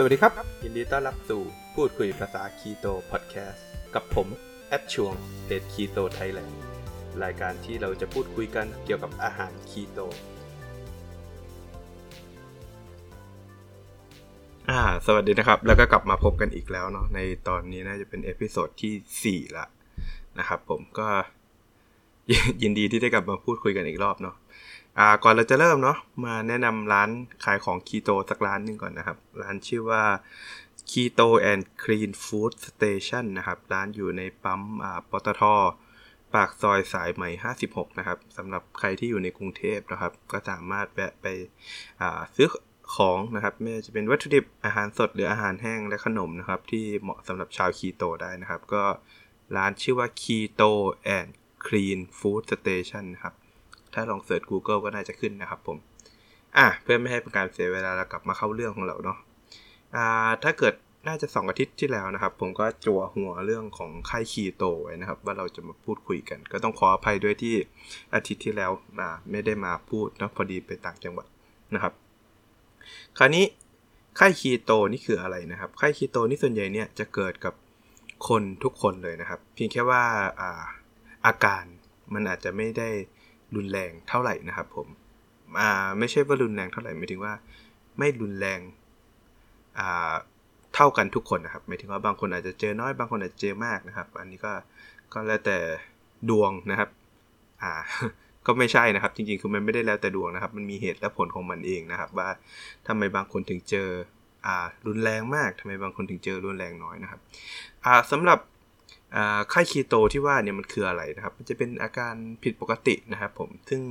สวัสดีครับ ยินดีต้อนรับสู่พูดคุยภาษาคีโตพอดแคสต์กับผม แอดชวงเดดคีโตไทยแลนด์รายการที่เราจะพูดคุยกันเกี่ยวกับอาหารคีโตอ่าสวัสดีนะครับ แล้วก็กลับมาพบกันอีกแล้วเนาะในตอนนี้น่าจะเป็น episode ที่ 4 ละนะครับผมก็ยินดีที่ได้กลับมาพูดคุยกันอีกรอบเนาะ อ่าก่อนเราจะเริ่มเนาะมาแนะนำร้านขายของคีโตสักร้านหนึ่งก่อนนะครับ ร้านชื่อว่า Keto and Clean Food Station นะครับ ร้านอยู่ในปั๊มอ่าปตท ปากซอยสายใหม่ 56 นะครับสำหรับใครที่อยู่ในกรุงเทพนะครับ ก็สามารถแวะไปซื้อของนะครับไม่ว่าจะเป็นวัตถุดิบอาหารสดหรืออาหารแห้งและขนมนะครับ ที่เหมาะสำหรับชาวคีโตได้นะครับ ก็ร้านชื่อว่า Keto and Clean Food Station นะครับ ถ้าลองเสิร์ช Google ก็น่าจะขึ้นนะครับผม อะเพื่อไม่ให้เป็นการเสียเวลาเรากลับมาเข้าเรื่องของเราเนาะอ่าถ้าเกิดน่าจะสองอาทิตย์ที่แล้วนะครับ ผมก็จั่วหัวเรื่องของไข้คีโตไว้นะครับ ว่าเราจะมาพูดคุยกัน ก็ต้องขออภัยด้วยที่อาทิตย์ที่แล้วอ่าไม่ได้มาพูดนะพอดีไปต่างจังหวัดนะครับ คราวนี้ไข้คีโตนี่คืออะไรนะครับไข้คีโตนี่ส่วนใหญ่เนี่ยจะเกิดกับคนทุกคนเลยนะครับ เพียงแค่ว่าอ่าอาการมันอาจจะไม่ได้ รุนแรงเท่าไหร่นะครับผมอ่าไม่ใช่ว่ารุนแรงเท่าไหร่หมายถึงว่าไม่รุนแรงอ่าเท่ากันทุกคนนะครับหมายถึงว่าบางคนอาจจะเจอน้อยบางคนอาจจะเจอมากนะครับ อันนี้ก็ก็แล้วแต่ดวงนะครับอ่าก็ไม่ใช่นะครับ จริงๆ คือมันไม่ได้แล้วแต่ดวงนะครับ มันมีเหตุและผลของมันเองนะครับ ว่าทำไมบางคนถึงเจออ่ารุนแรงมากทำไมบางคนถึงเจอรุนแรงน้อยนะครับอ่าสำหรับ ไข้คีโตที่ว่าเนี่ยมันคืออะไรนะครับ มันจะเป็นอาการผิดปกตินะครับผม ซึ่ง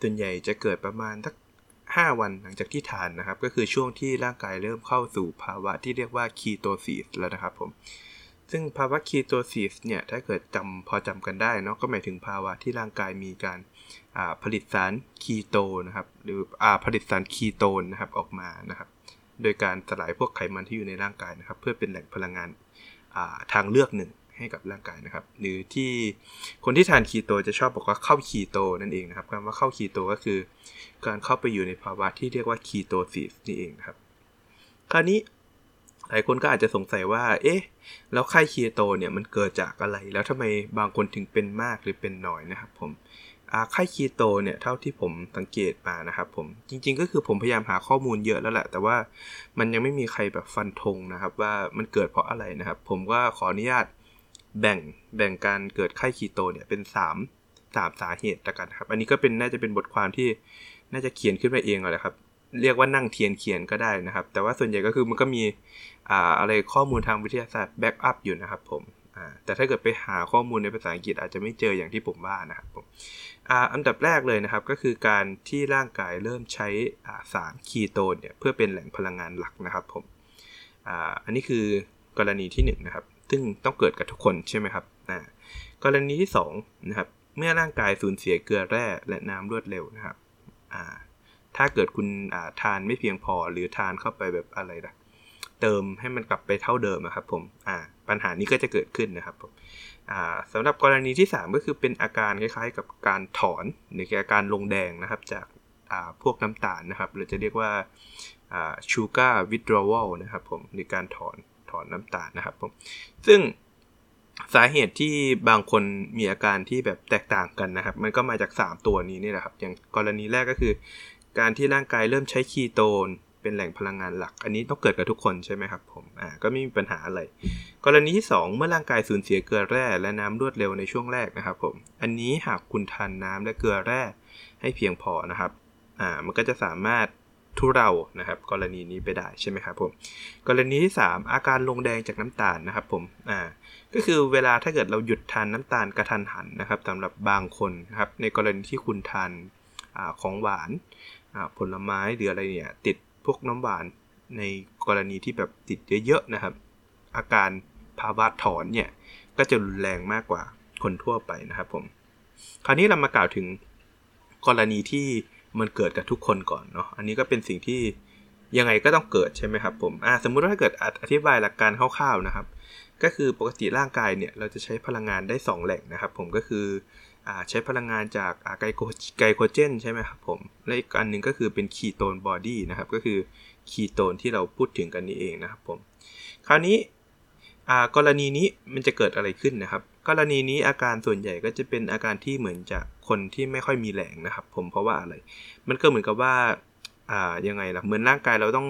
ส่วนใหญ่จะเกิดประมาณสัก5 วันหลังจากที่ทานนะครับ ก็คือช่วงที่ร่างกายเริ่มเข้าสู่ภาวะที่เรียกว่า ketosis แล้วนะครับผม ซึ่งภาวะ ketosis เนี่ย ถ้าเกิดจำพอจำกันได้เนาะ ก็หมายถึงภาวะที่ร่างกายมีการผลิตสารคีโตนะครับ หรืออผลิตสารคีโตนนะครับออกมานะครับ โดยการสลายพวกไขมันที่อยู่ในร่างกายนะครับ เพื่อเป็นแหล่งพลังงานทางเลือกหนึ่ง ให้กับร่างกายนะครับ หรือที่คนที่ทานคีโตจะชอบบอกว่าเข้าคีโตนั่นเองนะครับคำว่าเข้าคีโตก็คือ การเข้าไปอยู่ในภาวะที่เรียกว่าคีโตซิสนี่เองนะครับ คราวนี้หลายคนก็อาจจะสงสัยว่า เอ๊ะ แล้วไข้คีโตเนี่ยมันเกิดจากอะไร แล้วทำไมบางคนถึงเป็นมากหรือเป็นน้อยนะครับผมไข้คีโตเนี่ยเท่าที่ผมสังเกตมานะครับผม จริงๆก็คือผมพยายามหาข้อมูลเยอะแล้วแหละ แต่ว่ามันยังไม่มีใครแบบฟันธงนะครับ ว่ามันเกิดเพราะอะไรนะครับ ผมก็ขออนุญาต แบ่งแบ่งการเกิดไข้คีโตเนี่ยเป็น3 3สาเหตุละกันครับ อันนี้ก็เป็นน่าจะเป็นบทความที่น่าจะเขียนขึ้นมาเองแหละครับ เรียกว่านั่งเทียนเขียนก็ได้นะครับ แต่ว่าส่วนใหญ่ก็คือมันก็มีอ่าอะไรข้อมูลทางวิทยาศาสตร์ back up อยู่นะครับผมอ่าแต่ถ้าเกิดไปหาข้อมูลในภาษาอังกฤษอาจจะไม่เจออย่างที่ผมว่านะครับผมอ่าอันดับแรกเลยนะครับก็คือการที่ร่างกายเริ่มใช้อ่าสารคีโตนเนี่ยเพื่อเป็นแหล่งพลังงานหลักนะครับผมอ่าอันนี้คือกรณีที่1นนะครับ ซึ่งต้องเกิดกับทุกคนใช่ไหมครับอ่ากรณีที่2นะครับเมื่อร่างกายสูญเสียเกลือแร่และน้ำรวดเร็วนะครับอ่าถ้าเกิดคุณอ่าทานไม่เพียงพอหรือทานเข้าไปแบบอะไรนะเติมให้มันกลับไปเท่าเดิมนะครับผมอ่าปัญหานี้ก็จะเกิดขึ้นนะครับผมอ่าสำหรับกรณีที่ 3 ก็คือเป็นอาการคล้ายๆ กับการถอนหรืออาการลงแดงนะครับจากอ่าพวกน้ำตาลนะครับหรือจะเรียกว่าอ่า sugar withdrawal นะครับผมหรือการถอน ถอนน้ำตาลนะครับผมซึ่งสาเหตุที่บางคนมีอาการที่แบบแตกต่างกันนะครับ มันก็มาจาก 3 ตัวนี้นี่แหละครับ อย่างกรณีแรกก็คือ การที่ร่างกายเริ่มใช้คีโตน เป็นแหล่งพลังงานหลัก อันนี้ต้องเกิดกับทุกคนใช่ไหมครับผมอ่าก็ไม่มีปัญหาอะไร กรณีที่ 2 เมื่อร่างกายสูญเสียเกลือแร่และน้ำรวดเร็วในช่วงแรกนะครับผมอันนี้หากคุณทานน้ำและเกลือแร่ให้เพียงพอนะครับอ่ามันก็จะสามารถ ทุเรานะครับกรณีนี้ไปได้ใช่ไหมครับผมกรณีที่ 3 อาการลงแดงจากน้ำตาลนะครับผมอ่าก็คือเวลาถ้าเกิดเราหยุดทานน้ำตาลกระทันหันนะครับสำหรับบางคนนะครับในกรณีที่คุณทานอของหวานผลไม้หรืออะไรเนี่ยติดพวกน้ำหวานในกรณีที่แบบติดเยอะๆนะครับ อาการภาวะถอนเนี่ยก็จะรุนแรงมากกว่าคนทั่วไปนะครับผมคราวนี้เรามากล่าวถึงกรณีที่ มันเกิดกับทุกคนก่อนเนาะอันนี้ก็เป็นสิ่งที่ยังไงก็ต้องเกิดใช่ไหมครับผมอ่าสมมุติว่าถ้าเกิดอธิบายหลักการคร่าวๆนะครับ ก็คือปกติร่างกายเนี่ยเราจะใช้พลังงานได้ 2 แหล่งนะครับผมก็คืออใช้พลังงานจากไกโคไกโคเจนใช่ไหมครับผมและอีกอันหนึ่งก็คือเป็น ketone body นะครับก็คือคีโตนที่เราพูดถึงกันนี้เองนะครับผมคราวนี้กรณีนี้มันจะเกิดอะไรขึ้นนะครับ กรณีนี้อาการส่วนใหญ่ก็จะเป็นอาการที่เหมือนจะ คนที่ไม่ค่อยมีแรงนะครับ ผมเพราะว่าอะไร มันก็เหมือนกับว่าอ่ายังไงล่ะเหมือนร่างกายเราต้อง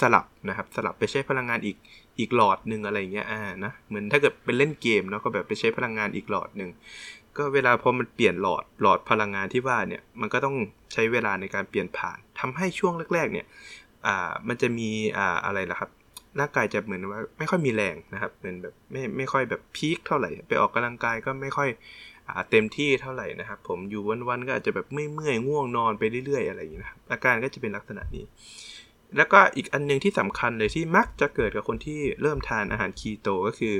สลับนะครับ สลับไปใช้พลังงานอีกอีกหลอดหนึ่งอะไรเงี้ยอ่านะเหมือนถ้าเกิดเป็นเล่นเกมเนาะก็แบบไปใช้พลังงานอีกหลอดหนึ่งก็เวลาพอมันเปลี่ยนหลอดหลอดพลังงานที่ว่าเนี่ยมันก็ต้องใช้เวลาในการเปลี่ยนผ่านทำให้ช่วงแรก ๆ เนี่ยอ่ามันจะมีอ่าอะไรล่ะครับร่างกายจะเหมือนว่าไม่ค่อยมีแรงนะครับเหมือนแบบไม่ไม่ค่อยแบบพีคเท่าไหร่ ไปออกกำลังกายก็ไม่ค่อย เต็มที่เท่าไหร่นะครับ ผมอยู่วันๆก็อาจจะแบบไม่เมื่อยง่วงนอนไปเรื่อยๆ อะไรอย่างนี้นะครับอาการก็จะเป็นลักษณะนี้ แล้วก็อีกอันนึงที่สำคัญเลยที่มักจะเกิดกับคนที่เริ่มทานอาหารคีโตก็คือ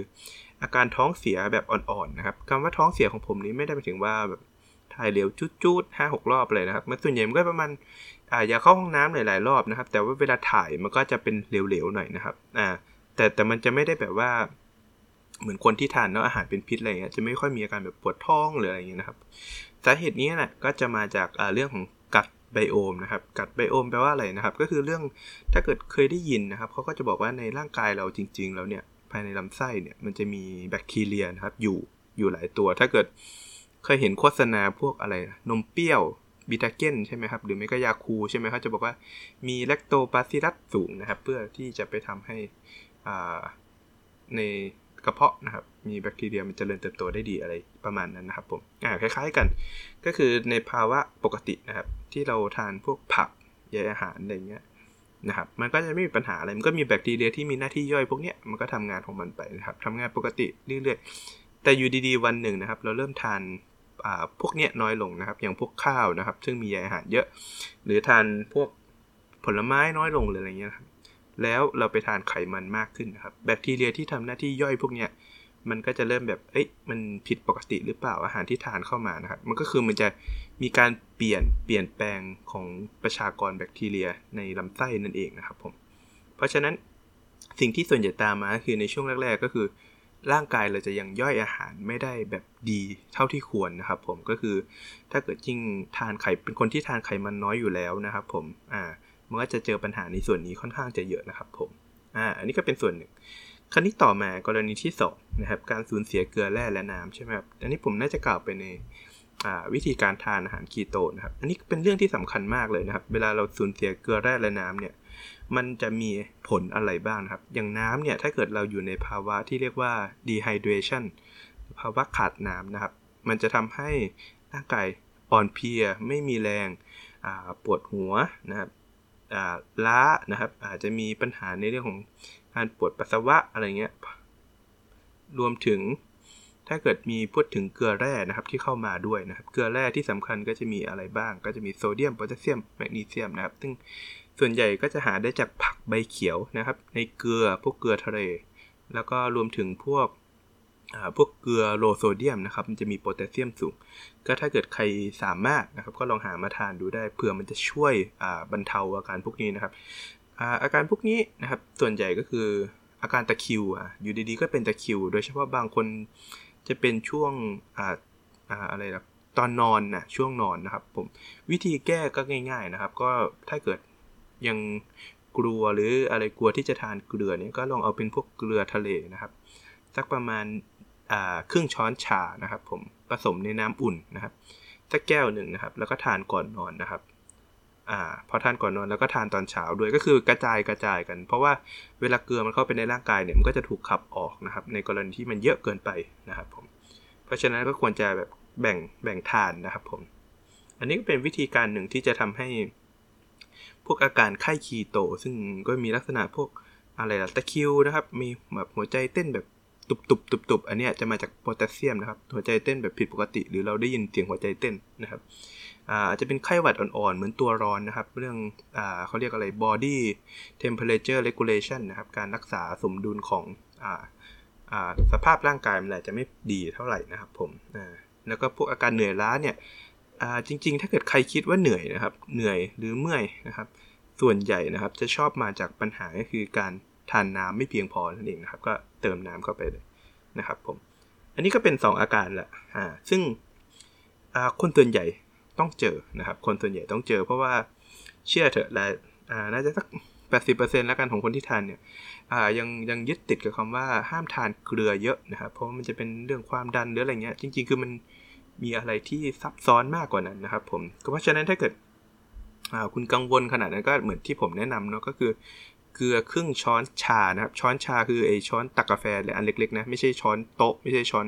อาการท้องเสียแบบอ่อนๆนะครับคำว่าท้องเสียของผมนี้ไม่ได้หมายถึงว่าแบบถ่ายเหลวจุดๆห้าหกรอบเลยนะครับมันส่วนใหญ่มันก็ประมาณอ่าอย่าเข้าห้องน้ำหลายๆรอบนะครับ แต่ว่าเวลาถ่ายมันก็จะเป็นเหลวๆหน่อยนะครับอ่าแต่แต่มันจะไม่ได้แบบว่า เหมือนคนที่ทานเนาะอาหารเป็นพิษอะไรเงี้ยจะไม่ค่อยมีอาการแบบปวดท้องหรืออะไรเงี้ยนะครับสาเหตุนี้นะก็จะมาจากเรื่องของกัดไบโอมนะครับกัดไบโอมแปลว่าอะไรนะครับ ก็คือเรื่องถ้าเกิดเคยได้ยินนะครับเขาก็จะบอกว่าในร่างกายเราจริง ๆ แล้วเนี่ยภายในลำไส้เนี่ยมันจะมีแบคทีเรียนะครับอยู่อยู่หลายตัว ถ้าเกิดเคยเห็นโฆษณาพวกอะไรนมเปรี้ยวบิตาเกนใช่ไหมครับ หรือไม่ก็ยาคูใช่ไหมเขาจะบอกว่ามีแลคโตบาซิลัสสูงนะครับ เพื่อที่จะไปทำให้ใน กระเพาะนะครับ มีแบคทีเรียมันจเจริญเติบโตได้ดีอะไรประมาณนั้นนะครับผมอ่าคล้ายๆกัน ก็คือในภาวะปกตินะครับ ที่เราทานพวกผักใยอาหารอะไรเงี้ยนะครับ มันก็จะไม่มีปัญหาอะไร มันก็มีแบคทีเรียที่มีหน้าที่ย่อยพวกเนี้ยมันก็ทำงานของมันไปนะครับทำงานปกติเรื่อยๆ แต่อยู่ดีๆวันหนึ่งนะครับ เราเริ่มทานพวกเนี้ยน้อยลงนะครับ อย่างพวกข้าวนะครับ ซึ่งมีใยอาหารเยอะ หรือทานพวกผลไม้น้อยลงหรืออะไรเงี้ยครับ แล้วเราไปทานไขมันมากขึ้นนะครับ แบคทีเรียที่ทำหน้าที่ย่อยพวกเนี้ยมันก็จะเริ่มแบบ เอ้ย มันผิดปกติหรือเปล่าอาหารที่ทานเข้ามานะครับ มันก็คือมันจะมีการเปลี่ยนเปลี่ยนแปลงของประชากรแบคทีเรียในลำไส้นั่นเองนะครับผม เพราะฉะนั้นสิ่งที่ส่วนใหญ่ตามมาคือในช่วงแรก ๆ ก็คือ ร่างกายเราจะยังย่อยอาหารไม่ได้แบบดีเท่าที่ควรนะครับ ผมก็คือถ้าเกิดยิ่งทานไข่เป็นคนที่ทานไขมันน้อยอยู่แล้วนะครับ ผม อ่า มันก็จะเจอปัญหาในส่วนนี้ค่อนข้างจะเยอะนะครับผมอ่าอันนี้ก็เป็นส่วนหนึ่งคราวนี้ต่อมากรณีที่2นะครับการสูญเสียเกลือแร่และน้ำใช่ไหมครับอันนี้ผมน่าจะกล่าวไปในวิธีการทานอาหารคีโตนะครับ อันนี้เป็นเรื่องที่สำคัญมากเลยนะครับ เวลาเราสูญเสียเกลือแร่และน้ำเนี่ย มันจะมีผลอะไรบ้างครับ อย่างน้ำเนี่ย ถ้าเกิดเราอยู่ในภาวะที่เรียกว่า dehydration ภาวะขาดน้ำนะครับ มันจะทำให้ร่างกายอ่อนเพลีย ไม่มีแรง ปวดหัวนะครับ ล้านะครับ อาจจะมีปัญหาในเรื่องของการปวดปัสสาวะอะไรเงี้ย รวมถึงถ้าเกิดมีพูดถึงเกลือแร่นะครับที่เข้ามาด้วยนะครับ เกลือแร่ที่สำคัญก็จะมีอะไรบ้าง ก็จะมีโซเดียมโพแทสเซียมแมกนีเซียมนะครับ ซึ่งส่วนใหญ่ก็จะหาได้จากผักใบเขียวนะครับ ในเกลือพวกเกลือทะเล แล้วก็รวมถึงพวก พวกเกลือ low โซเดียมนะครับมันจะมีโพแทสเซียมสูง ก็ถ้าเกิดใครสามารถนะครับก็ลองหามาทานดูได้เผื่อมันจะช่วยบรรเทาอาการพวกนี้นะครับอาการพวกนี้นะครับส่วนใหญ่ก็คืออาการตะคิวอะอยู่ดีๆก็เป็นตะคิว โดยเฉพาะบางคนจะเป็นช่วงอ่าอ่าอะไรนะตอนนอนนะช่วงนอนนะครับผมวิธีแก้ก็ง่าย ๆนะครับ ก็ถ้าเกิดยังกลัวหรืออะไรกลัวที่จะทานเกลือเนี่ยก็ลองเอาเป็นพวกเกลือทะเลนะครับ สักประมาณ ครึ่งช้อนชานะครับ ผมผสมในน้ำอุ่นนะครับสักแก้วหนึ่งนะครับ แล้วก็ทานก่อนนอนนะครับอพอทานก่อนนอนแล้วก็ทานตอนเช้าด้วยก็คือกระจายกระจายกัน เพราะว่าเวลาเกลือมันเข้าไปในร่างกายเนี่ยมันก็จะถูกขับออกนะครับ ในกรณีที่มันเยอะเกินไปนะครับ ผม เพราะฉะนั้นก็ควรจะแบบแบ่งแบ่งทานนะครับ ผม อันนี้ก็เป็นวิธีการหนึ่งที่จะทำให้ พวกอาการไข้คีโต ซึ่งก็มีลักษณะพวกอะไรล่ะตะคิวนะครับ มีแบบหัวใจเต้นแบบ ตุบตุบตุบตุบอันนี้จะมาจากโพแทสเซียมนะครับ หัวใจเต้นแบบผิดปกติ หรือเราได้ยินเสียงหัวใจเต้นนะครับอาจจะเป็นไข้หวัดอ่อนๆ เหมือนตัวร้อนนะครับ เรื่องอเขาเรียกอะไร body temperature regulation นะครับ การรักษาสมดุลของออสภาพร่างกายมันอาจจะไม่ดีเท่าไหร่นะครับผมแล้วก็พวกอาการเหนื่อยล้าเนี่ยจริง ๆ ถ้าเกิดใครคิดว่าเหนื่อยนะครับ เหนื่อยหรือเมื่อยนะครับ ส่วนใหญ่นะครับจะชอบมาจากปัญหาก็คือการทานน้ำไม่เพียงพอนั่นเองนะครับ ก็ เติมน้ำเข้าไปเลยนะครับผม อันนี้ก็เป็น 2 อาการแหละอ่าซึ่งคนส่วนใหญ่ต้องเจอนะครับ คนส่วนใหญ่ต้องเจอ เพราะว่าเชื่อเถอะและน่าจะสักแปดสิบเปอร์เซ็นต์แล้วกันของคนที่ทานเนี่ยยังยังยึดติดกับคำว่าห้ามทานเกลือเยอะนะครับ เพราะมันจะเป็นเรื่องความดันหรืออะไรเงี้ย จริง ๆ คือมันมีอะไรที่ซับซ้อนมากกว่านั้นนะครับ ผม เพราะฉะนั้นถ้าเกิดคุณกังวลขนาดนั้นก็เหมือนที่ผมแนะนำเนาะก็คือ เกลือครึ่งช้อนชานะครับช้อนชาคือไอช้อนตักกาแฟหรืออันเล็กๆนะไม่ใช่ช้อนโต๊ะไม่ใช่ช้อน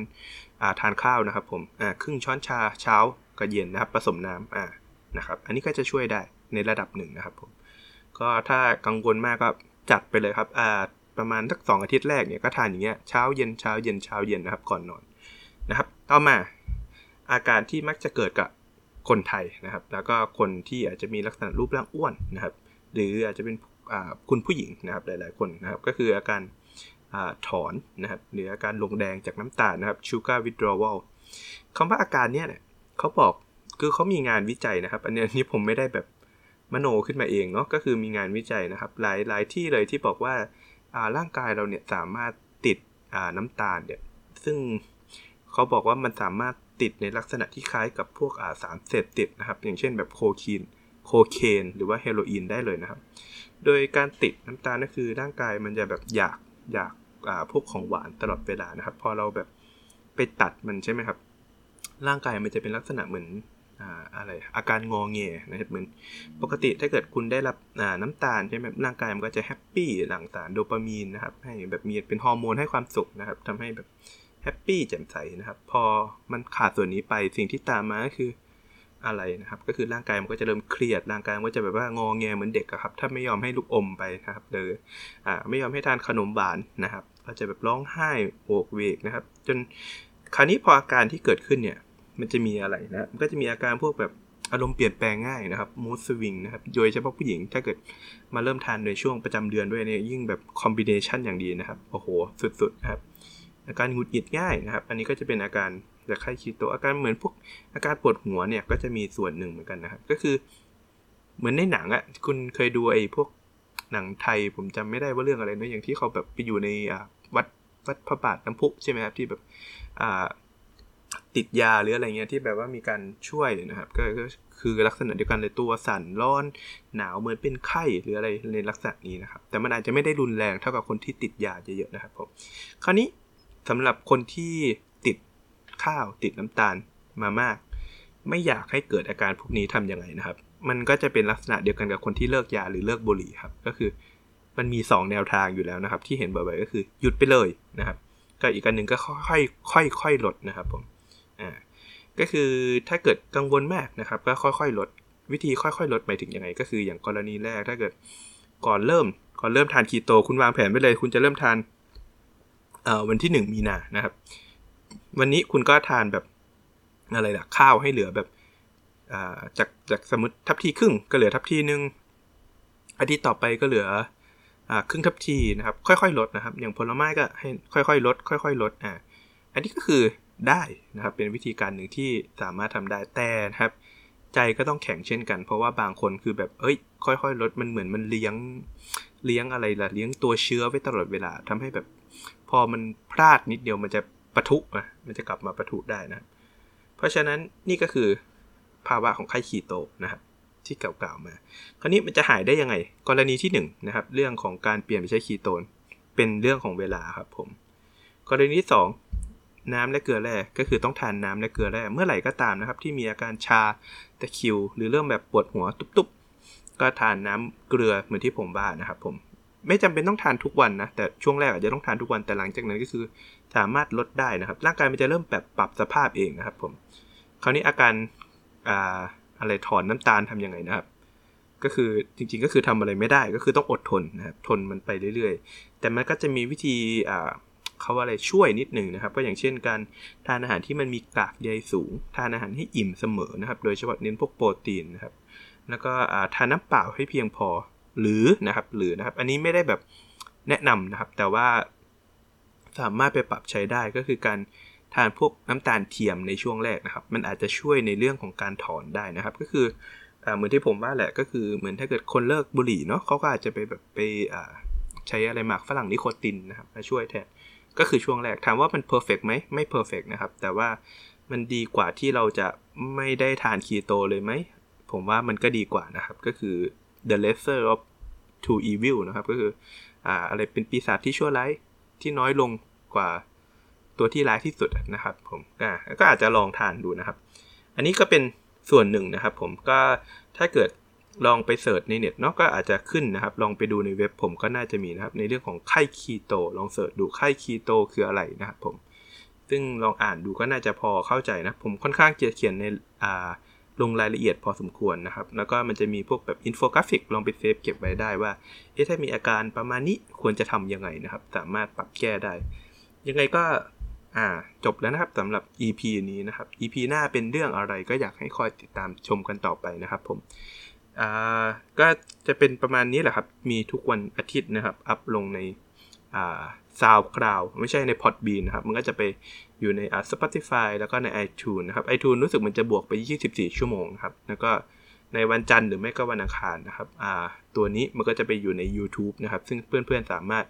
อาทานข้าวนะครับผมอ่าครึ่งช้อนชาเช้ากับเย็นนะครับผสมน้ำอ่านะครับอันนี้ก็จะช่วยได้ในระดับหนึ่งนะครับผมก็ถ้ากังวลมากก็จัดไปเลยครับอ่าประมาณสักสองอาทิตย์แรกเนี่ยก็ทานอย่างเงี้ยเช้าเย็นเช้าเย็นเช้าเย็นนะครับก่อนนอนนะครับต่อมาอาการที่มักจะเกิดกับคนไทยนะครับ แล้วก็คนที่อาจจะมีลักษณะรูปร่างอ้วนนะครับ หรืออาจจะเป็น คุณผู้หญิงนะครับหลาย ๆ คนนะครับก็คืออาการถอนนะครับหรืออาการลงแดงจากน้ำตาลนะครับ sugar withdrawal คำว่าอาการเนี้ยเนี่ยเขาบอกคือเขามีงานวิจัยนะครับ อันนี้ผมไม่ได้แบบมโนขึ้นมาเองเนาะก็คือมีงานวิจัยนะครับ หลายหลายที่เลยที่บอกว่าร่างกายเราเนี่ยสามารถติดน้ำตาลเนี่ยซึ่งเขาบอกว่ามันสามารถติดในลักษณะที่คล้ายกับพวกสารเสพติดนะครับ อย่างเช่นแบบโคคีน โคเคนหรือว่าเฮโรอีนได้เลยนะครับ โดยการติดน้ำตาลก็คือร่างกายมันจะแบบอยากอยากพวกของหวานตลอดเวลานะครับ พอเราแบบไปตัดมันใช่ไหมครับ ร่างกายมันจะเป็นลักษณะเหมือนอะไรอาการงอเงยนะครับเหมือนปกติถ้าเกิดคุณได้รับน้ำตาลใช่ไหมร่างกายมันก็จะแฮปปี้หลั่งสารโดปามีนนะครับให้แบบมีเป็นฮอร์โมนให้ความสุขนะครับทำให้แบบhappy แจ่มใสนะครับ พอมันขาดส่วนนี้ไปสิ่งที่ตามมาก็คือ อะไรนะครับ ก็คือร่างกายมันก็จะเริ่มเครียดร่างกายมันก็จะแบบว่างอแงเหมือนเด็กครับ ถ้าไม่ยอมให้ลูกอมไปนะครับหรืออ่าไม่ยอมให้ทานขนมหวานนะครับ ก็จะแบบร้องไห้โหวกเหวกนะครับ จนคราวนี้พออาการที่เกิดขึ้นเนี่ย มันจะมีอะไรนะมันก็จะมีอาการพวกแบบอารมณ์เปลี่ยนแปลงง่ายนะครับ mood swing นะครับ โดยเฉพาะผู้หญิงถ้าเกิดมาเริ่มทานในช่วงประจำเดือนด้วยเนี่ยยิ่งแบบ combination อย่างดีนะครับ โอ้โห สุดๆนะครับ อาการหงุดหงิดง่ายนะครับ อันนี้ก็จะเป็นอาการ จากไข้คีโตอาการเหมือนพวกอาการปวดหัวเนี่ยก็จะมีส่วนหนึ่งเหมือนกันนะครับ ก็คือ เหมือนในหนังอะ่ะคุณเคยดูไอ้พวกหนังไทยผมจำไม่ได้ว่าเรื่องอะไรนะอย่างที่เขาแบบไปอยู่ในวัดวัดพระบาทน้ำพุใช่ไหมครับที่แบบอ่าติดยาหรืออะไรเงี้ยที่แบบว่ามีการช่วยนะครับ ก็คือลักษณะเดียวกันเลยตัวสั่นร้อนหนาวเหมือนเป็นไข้หรืออะไรในลักษณะนี้นะครับ แต่มันอาจจะไม่ได้รุนแรงเท่ากับคนที่ติดยาเยอะๆนะครับผมคราวนี้สำหรับคนที่ ข้าว ติดน้ำตาลมามาก ไม่อยากให้เกิดอาการพวกนี้ทํำยังไงนะครับ มันก็จะเป็นลักษณะเดียวกันกับคนที่เลิกยาหรือเลิกบุหรี่ครับ ก็คือมันมี 2 แนวทางอยู่แล้วนะครับ ที่เห็นบ่อยๆก็คือหยุดไปเลยนะครับก็อีกอันหนึ่งก็ค่อยๆค่อยๆลดนะครับผมอ่าก็คือถ้าเกิดกังวลมากนะครับ ก็ค่อยๆลดวิธีค่อยๆลดไปถึงยังไง ก็คืออย่างกรณีแรกถ้าเกิดก่อนเริ่มก่อนเริ่มทานคีโต คุณวางแผนไว้เลย คุณจะเริ่มทานวันที่หนึ่งมีนานะครับ วันนี้คุณก็ทานแบบอะไรล่ะข้าวให้เหลือแบบจากจากสมมติทัพทีครึ่งก็เหลือทัพทีหนึ่งอาทิตย์ต่อไปก็เหลือครึ่งทัพทีนะครับ ค่อยๆ ลดนะครับ อย่างผลไม้ก็ให้ค่อยๆ ลด ค่อย ๆ ลดอ่าอันนี้ก็คือได้นะครับเป็นวิธีการหนึ่งที่สามารถทำได้แต่นะครับ ใจก็ต้องแข็งเช่นกัน เพราะว่าบางคนคือแบบเอ้ย ค่อย ๆ ลดมันเหมือนมันเลี้ยงเลี้ยงอะไรล่ะเลี้ยงตัวเชื้อไว้ตลอดเวลาทำให้แบบ พอมันพลาดนิดเดียวมันจะ ปะทุอะมันจะกลับมาปะทุได้นะเพราะฉะนั้นนี่ก็คือภาวะของไข้คีโตนะครับที่เก่าๆมา คราวนี้มันจะหายได้ยังไง กรณีที่1นนะครับ เรื่องของการเปลี่ยนไปใช้คีโตน เป็นเรื่องของเวลาครับผม กรณีที่ 2 น้ำและเกลือแร่ก็คือต้องทานน้ำและเกลือแร่เมื่อไหร่ก็ตามนะครับ ที่มีอาการชาตะคิว หรือเริ่มแบบปวดหัวตุบๆ ก็ทานน้ำเกลือเหมือนที่ผมว่านะครับผม ไม่จำเป็นต้องทานทุกวันนะ แต่ช่วงแรกอาจจะต้องทานทุกวันแต่หลังจากนั้นก็คือ สามารถลดได้นะครับ ร่างกายมันจะเริ่มแบบปรับสภาพเองนะครับ ผม คราวนี้อาการอ่าอะไรถอนน้ำตาลทํำยังไงนะครับ ก็คือจริงๆก็คือทำอะไรไม่ได้ก็คือต้องอดทนนะครับทนมันไปเรื่อยๆ แต่มันก็จะมีวิธีอ่าเขาว่าอะไรช่วยนิดหนึ่งนะครับ ก็อย่างเช่นการทานอาหารที่มันมีกากใยสูง ทานอาหารให้อิ่มเสมอนะครับ โดยเฉพาะเน้นพวกโปรตีนนะครับ แล้วก็ทานน้ำเปล่าให้เพียงพอหรือนะครับหรือนะครับ อันนี้ไม่ได้แบบแนะนำนะครับ แต่ว่า สามารถไปปรับใช้ได้ก็คือการทานพวกน้ำตาลเทียมในช่วงแรกนะครับ มันอาจจะช่วยในเรื่องของการถอนได้นะครับ ก็คือเหมือนที่ผมว่าแหละก็คือเหมือนถ้าเกิดคนเลิกบุหรี่เนาะเขาก็อาจจะไปแบบไปใช้อะไรหมากฝรั่งนิโคตินนะครับมาช่วยแทนก็คือช่วงแรกถามว่ามัน perfect ไหมไม่ perfect นะครับ แต่ว่ามันดีกว่าที่เราจะไม่ได้ทานคีโตเลยไหม ผมว่ามันก็ดีกว่านะครับ ก็คือ the lesser of two evil นะครับ ก็คืออ่าอะไรเป็นปีศาจที่ชั่วร้ายที่น้อยลง กว่าตัวที่ร้ายที่สุดนะครับผมอ่าก็อาจจะลองทานดูนะครับ อันนี้ก็เป็นส่วนหนึ่งนะครับ ผมก็ถ้าเกิดลองไป search ในเน็ตเนาะก็อาจจะขึ้นนะครับ ลองไปดูในเว็บผมก็น่าจะมีนะครับ ในเรื่องของไข้คีโต ลอง search ดูไข้คีโตคืออะไรนะครับผม ซึ่งลองอ่านดูก็น่าจะพอเข้าใจนะ ผมค่อนข้างจะเขียนในอ่าลงรายละเอียดพอสมควรนะครับ แล้วก็มันจะมีพวกแบบอินโฟกราฟิกลองไป save เก็บไว้ได้ว่า เอ๊ะถ้ามีอาการประมาณนี้ควรจะทำยังไงนะครับ สามารถปรับแก้ได้ ยังไงก็อ่าจบแล้วนะครับสำหรับ EP นี้นะครับ EP หน้าเป็นเรื่องอะไรก็อยากให้คอยติดตามชมกันต่อไปนะครับผมอ่าก็จะเป็นประมาณนี้แหละครับ มีทุกวันอาทิตย์นะครับ อัพลงในอ่าซาวคลาวไม่ใช่ใน Podbean นะครับ มันก็จะไปอยู่ในอ่า Spotify แล้วก็ใน iTunes นะครับ iTunes รู้สึกมันจะบวกไป 24 ชั่วโมงครับ แล้วก็ในวันจันทร์หรือไม่ก็วันอังคารนะครับอ่าตัวนี้มันก็จะไปอยู่ใน YouTube นะครับ ซึ่งเพื่อนๆสามารถ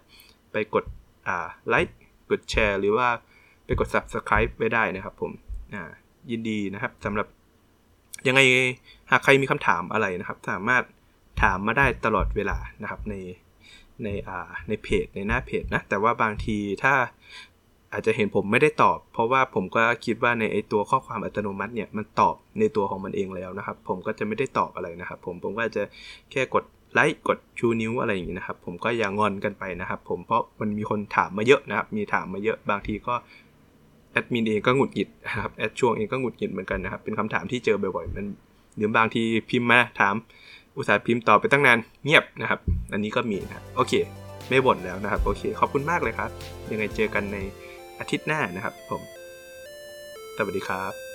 ไปกดอ่าไลค์ กดแชร์ หรือว่าไปกด subscribe ไว้ได้นะครับผมอ่ายินดีนะครับสำหรับยังไงหากใครมีคำถามอะไรนะครับ สามารถถามมาได้ตลอดเวลานะครับในในอ่าในเพจในหน้าเพจนะ แต่ว่าบางทีถ้าอาจจะเห็นผมไม่ได้ตอบ เพราะว่าผมก็คิดว่าในไอตัวข้อความอัตโนมัติเนี่ยมันตอบในตัวของมันเองแล้วนะครับ ผมก็จะไม่ได้ตอบอะไรนะครับ ผมผมก็จะแค่กด ไลค์กดชูนิ้วอะไรอย่างนี้นะครับ ผมก็อย่างอนกันไปนะครับ ผมเพราะมันมีคนถามมาเยอะนะครับ มีถามมาเยอะบางทีก็แอดมินเองก็หงุดหงิดนะครับแอดช่วงเองก็หงุดหงิดเหมือนกันนะครับ เป็นคำถามที่เจอบ่อยๆมันหรือบางทีพิมพ์มาถาม อุตส่าห์พิมพ์ตอบไปตั้งนานเงียบนะครับ อันนี้ก็มีนะโอเค ไม่บ่นแล้วนะครับ โอเค ขอบคุณมากเลยครับ ยังไงเจอกันในอาทิตย์หน้านะครับ ผมสวัสดีครับ